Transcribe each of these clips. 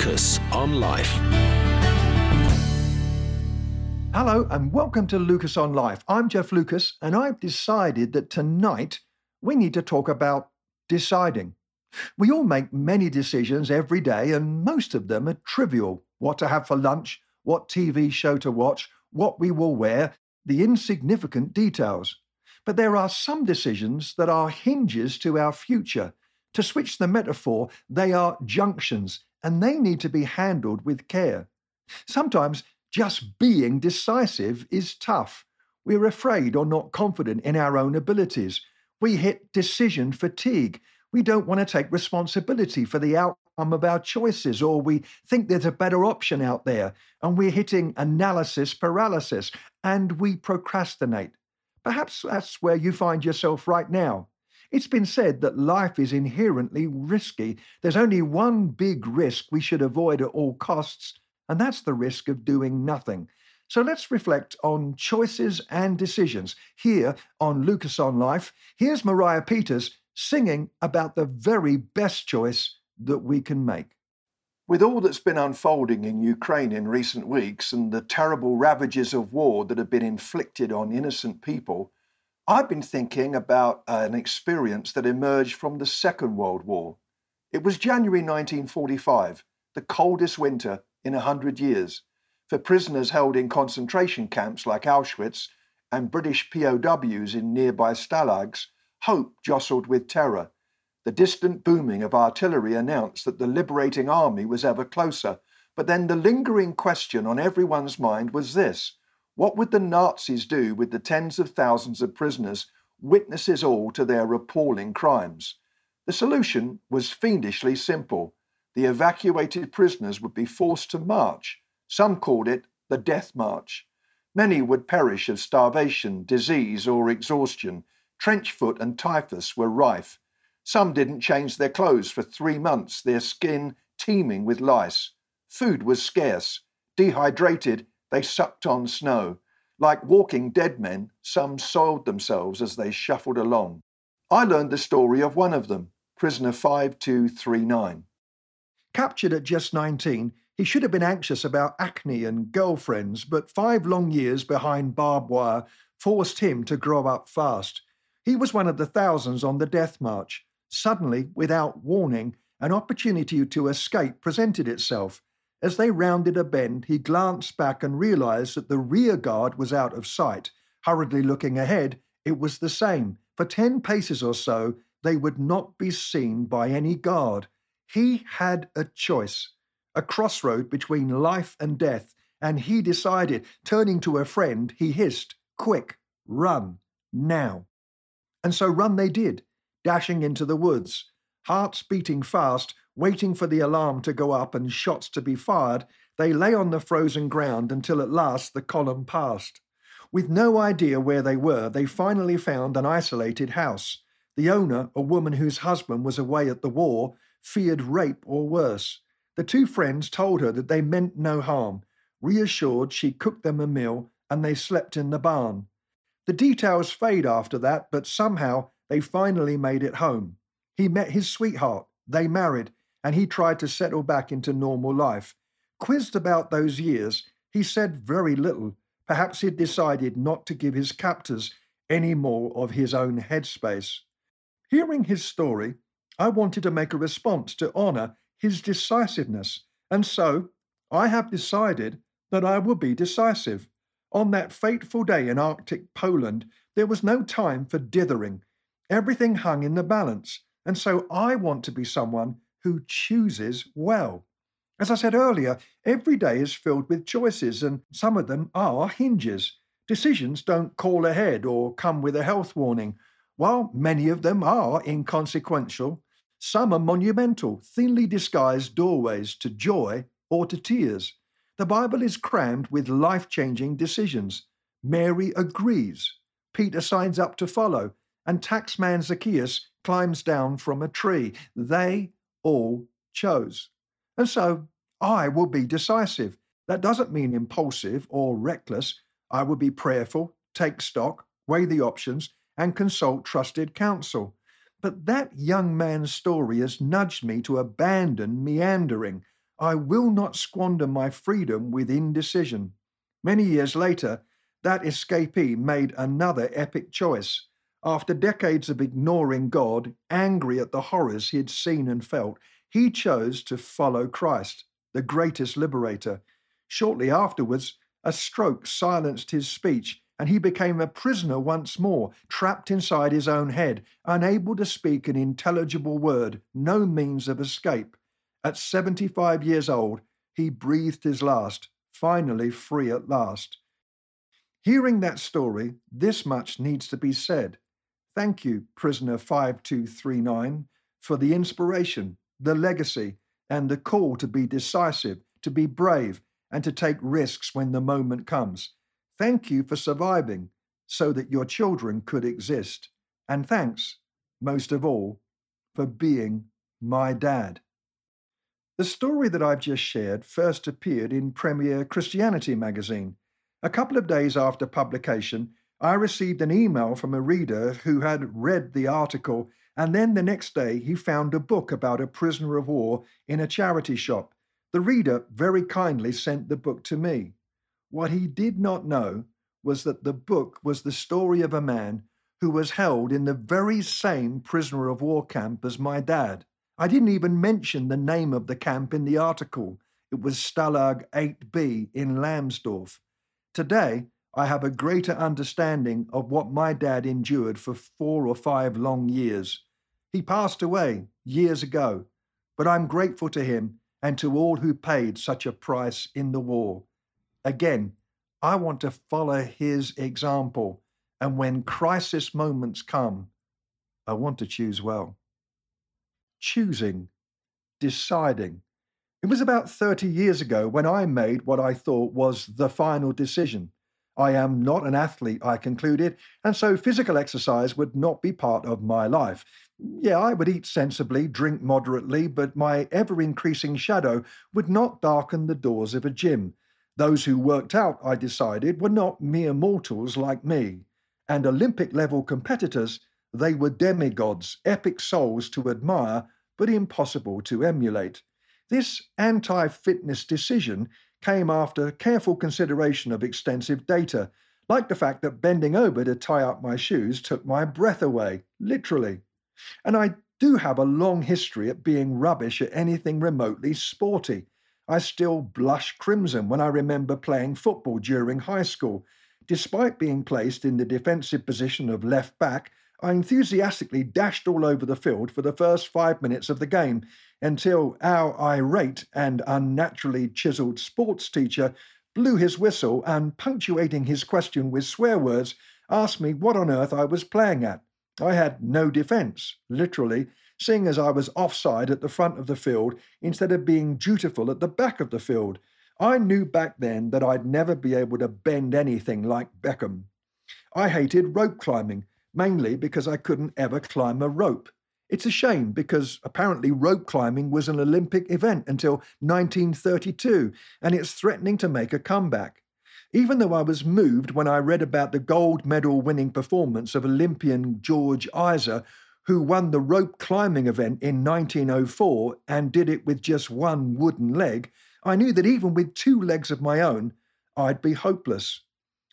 Lucas on Life. Hello and welcome to Lucas on Life. I'm Jeff Lucas, and I've decided that tonight we need to talk about deciding. We all make many decisions every day, and most of them are trivial what to have for lunch, what TV show to watch, what we will wear, the insignificant details. But there are some decisions that are hinges to our future. To switch the metaphor, they are junctions, and they need to be handled with care. Sometimes just being decisive is tough. We're afraid or not confident in our own abilities. We hit decision fatigue. We don't want to take responsibility for the outcome of our choices, or we think there's a better option out there, and we're hitting analysis paralysis, and we procrastinate. Perhaps that's where you find yourself right now. It's been said that life is inherently risky. There's only one big risk we should avoid at all costs, and that's the risk of doing nothing. So let's reflect on choices and decisions. Here on Lucas on Life, here's Mariah Peters singing about the very best choice that we can make. With all that's been unfolding in Ukraine in recent weeks and the terrible ravages of war that have been inflicted on innocent people, I've been thinking about uh, an experience that emerged from the Second World War. It was January 1945, the coldest winter in a hundred years. For prisoners held in concentration camps like Auschwitz and British POWs in nearby stalags, hope jostled with terror. The distant booming of artillery announced that the liberating army was ever closer. But then the lingering question on everyone's mind was this what would the Nazis do with the tens of thousands of prisoners, witnesses all to their appalling crimes? The solution was fiendishly simple the evacuated prisoners would be forced to march. Some called it the Death March. Many would perish of starvation, disease, or exhaustion. Trench foot and typhus were rife. Some didn't change their clothes for three months, their skin teeming with lice. Food was scarce. Dehydrated, they sucked on snow. Like walking dead men, some soiled themselves as they shuffled along. I learned the story of one of them, prisoner 5239. Captured at just 19, he should have been anxious about acne and girlfriends, but five long years behind barbed wire forced him to grow up fast. He was one of the thousands on the death march. Suddenly, without warning, an opportunity to escape presented itself. As they rounded a bend, he glanced back and realized that the rear guard was out of sight. Hurriedly looking ahead, it was the same. For ten paces or so, they would not be seen by any guard. He had a choice, a crossroad between life and death, and he decided, turning to a friend, he hissed, Quick, run, now. And so run they did, dashing into the woods. Hearts beating fast, waiting for the alarm to go up and shots to be fired, they lay on the frozen ground until at last the column passed. With no idea where they were, they finally found an isolated house. The owner, a woman whose husband was away at the war, feared rape or worse. The two friends told her that they meant no harm. Reassured, she cooked them a meal and they slept in the barn. The details fade after that, but somehow they finally made it home. He met his sweetheart, they married, and he tried to settle back into normal life. Quizzed about those years, he said very little. Perhaps he'd decided not to give his captors any more of his own headspace. Hearing his story, I wanted to make a response to honour his decisiveness, and so I have decided that I will be decisive. On that fateful day in Arctic Poland, there was no time for dithering. Everything hung in the balance, and so I want to be someone who chooses well. As I said earlier, every day is filled with choices, and some of them are hinges. Decisions don't call ahead or come with a health warning. While many of them are inconsequential, some are monumental, thinly disguised doorways to joy or to tears. The Bible is crammed with life changing decisions. Mary agrees. Peter signs up to follow, and taxman Zacchaeus climbs down from a tree. They all chose. And so I will be decisive. That doesn't mean impulsive or reckless. I will be prayerful, take stock, weigh the options, and consult trusted counsel. But that young man's story has nudged me to abandon meandering. I will not squander my freedom with indecision. Many years later, that escapee made another epic choice. After decades of ignoring God, angry at the horrors he had seen and felt, he chose to follow Christ, the greatest liberator. Shortly afterwards, a stroke silenced his speech, and he became a prisoner once more, trapped inside his own head, unable to speak an intelligible word, no means of escape. At 75 years old, he breathed his last, finally free at last. Hearing that story, this much needs to be said. Thank you, prisoner 5239, for the inspiration, the legacy, and the call to be decisive, to be brave, and to take risks when the moment comes. Thank you for surviving so that your children could exist. And thanks, most of all, for being my dad. The story that I've just shared first appeared in Premier Christianity magazine. A couple of days after publication, I received an email from a reader who had read the article, and then the next day he found a book about a prisoner of war in a charity shop. The reader very kindly sent the book to me. What he did not know was that the book was the story of a man who was held in the very same prisoner of war camp as my dad. I didn't even mention the name of the camp in the article. It was Stalag 8B in Lamsdorf. Today, I have a greater understanding of what my dad endured for four or five long years. He passed away years ago, but I'm grateful to him and to all who paid such a price in the war. Again, I want to follow his example, and when crisis moments come, I want to choose well. Choosing, deciding. It was about 30 years ago when I made what I thought was the final decision. I am not an athlete, I concluded, and so physical exercise would not be part of my life. Yeah, I would eat sensibly, drink moderately, but my ever increasing shadow would not darken the doors of a gym. Those who worked out, I decided, were not mere mortals like me. And Olympic level competitors, they were demigods, epic souls to admire, but impossible to emulate. This anti fitness decision came after careful consideration of extensive data, like the fact that bending over to tie up my shoes took my breath away, literally. And I do have a long history at being rubbish at anything remotely sporty. I still blush crimson when I remember playing football during high school. Despite being placed in the defensive position of left back, I enthusiastically dashed all over the field for the first five minutes of the game until our irate and unnaturally chiselled sports teacher blew his whistle and, punctuating his question with swear words, asked me what on earth I was playing at. I had no defence, literally, seeing as I was offside at the front of the field instead of being dutiful at the back of the field. I knew back then that I'd never be able to bend anything like Beckham. I hated rope climbing mainly because I couldn't ever climb a rope. It's a shame because apparently rope climbing was an Olympic event until 1932 and it's threatening to make a comeback. Even though I was moved when I read about the gold medal winning performance of Olympian George Eyser, who won the rope climbing event in 1904 and did it with just one wooden leg, I knew that even with two legs of my own, I'd be hopeless.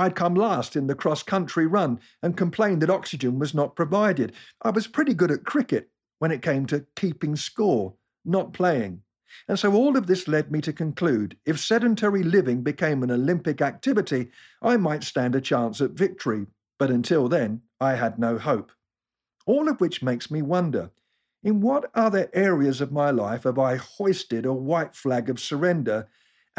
I'd come last in the cross country run and complained that oxygen was not provided. I was pretty good at cricket when it came to keeping score, not playing. And so all of this led me to conclude if sedentary living became an Olympic activity, I might stand a chance at victory. But until then, I had no hope. All of which makes me wonder in what other areas of my life have I hoisted a white flag of surrender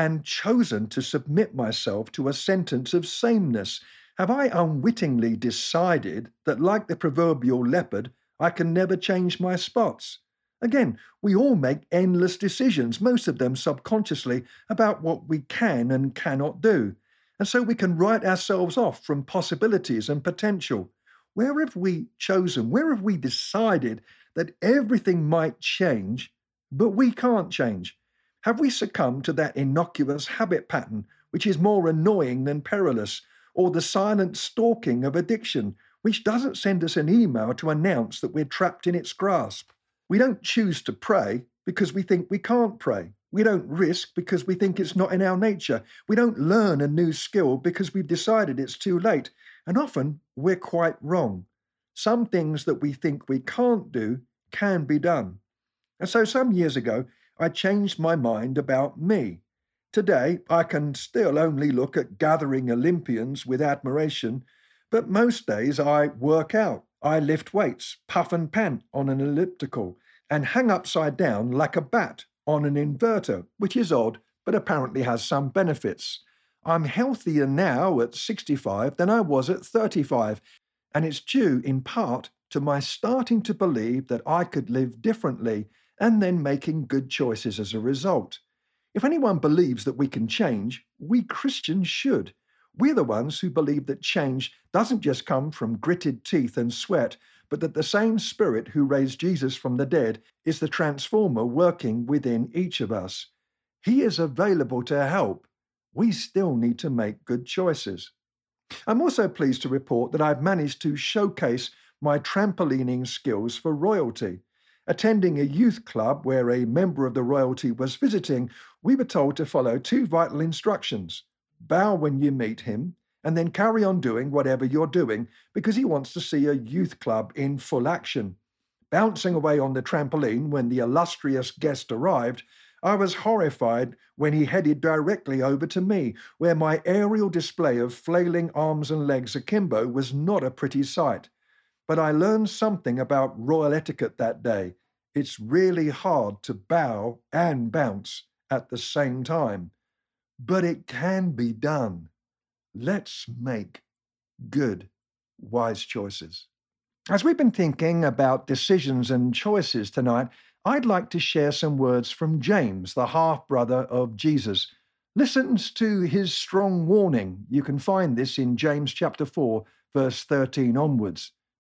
and chosen to submit myself to a sentence of sameness? Have I unwittingly decided that, like the proverbial leopard, I can never change my spots? Again, we all make endless decisions, most of them subconsciously, about what we can and cannot do. And so we can write ourselves off from possibilities and potential. Where have we chosen, where have we decided that everything might change, but we can't change? Have we succumbed to that innocuous habit pattern, which is more annoying than perilous, or the silent stalking of addiction, which doesn't send us an email to announce that we're trapped in its grasp? We don't choose to pray because we think we can't pray. We don't risk because we think it's not in our nature. We don't learn a new skill because we've decided it's too late. And often we're quite wrong. Some things that we think we can't do can be done. And so some years ago, I changed my mind about me. Today, I can still only look at gathering Olympians with admiration, but most days I work out. I lift weights, puff and pant on an elliptical, and hang upside down like a bat on an inverter, which is odd, but apparently has some benefits. I'm healthier now at 65 than I was at 35, and it's due in part to my starting to believe that I could live differently and then making good choices as a result. If anyone believes that we can change, we Christians should. We're the ones who believe that change doesn't just come from gritted teeth and sweat, but that the same Spirit who raised Jesus from the dead is the transformer working within each of us. He is available to help. We still need to make good choices. I'm also pleased to report that I've managed to showcase my trampolining skills for royalty. Attending a youth club where a member of the royalty was visiting, we were told to follow two vital instructions bow when you meet him, and then carry on doing whatever you're doing because he wants to see a youth club in full action. Bouncing away on the trampoline when the illustrious guest arrived, I was horrified when he headed directly over to me, where my aerial display of flailing arms and legs akimbo was not a pretty sight. But I learned something about royal etiquette that day it's really hard to bow and bounce at the same time. But it can be done. Let's make good, wise choices. As we've been thinking about decisions and choices tonight, I'd like to share some words from James, the half brother of Jesus. Listens to his strong warning. You can find this in James chapter 4, verse 13 onwards.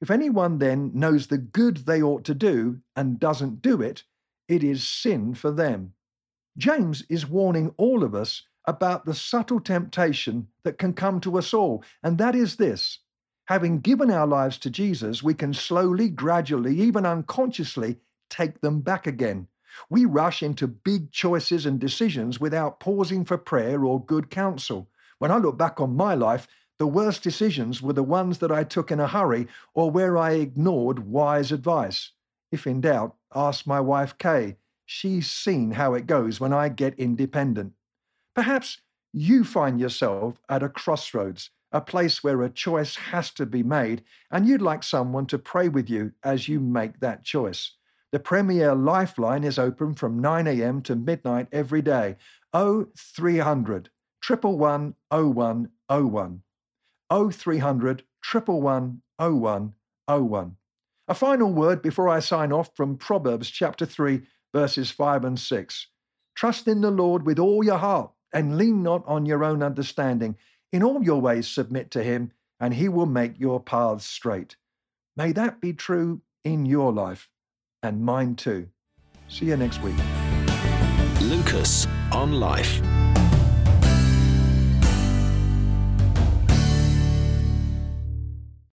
If anyone then knows the good they ought to do and doesn't do it, it is sin for them. James is warning all of us about the subtle temptation that can come to us all, and that is this. Having given our lives to Jesus, we can slowly, gradually, even unconsciously take them back again. We rush into big choices and decisions without pausing for prayer or good counsel. When I look back on my life, the worst decisions were the ones that I took in a hurry or where I ignored wise advice. If in doubt, ask my wife Kay. She's seen how it goes when I get independent. Perhaps you find yourself at a crossroads, a place where a choice has to be made, and you'd like someone to pray with you as you make that choice. The Premier Lifeline is open from 9 a.m. to midnight every day. 0300 111 0101. 0300 111 0101. A final word before I sign off from Proverbs chapter 3, verses 5 and 6. Trust in the Lord with all your heart and lean not on your own understanding. In all your ways submit to him, and he will make your paths straight. May that be true in your life and mine too. See you next week. Lucas on Life.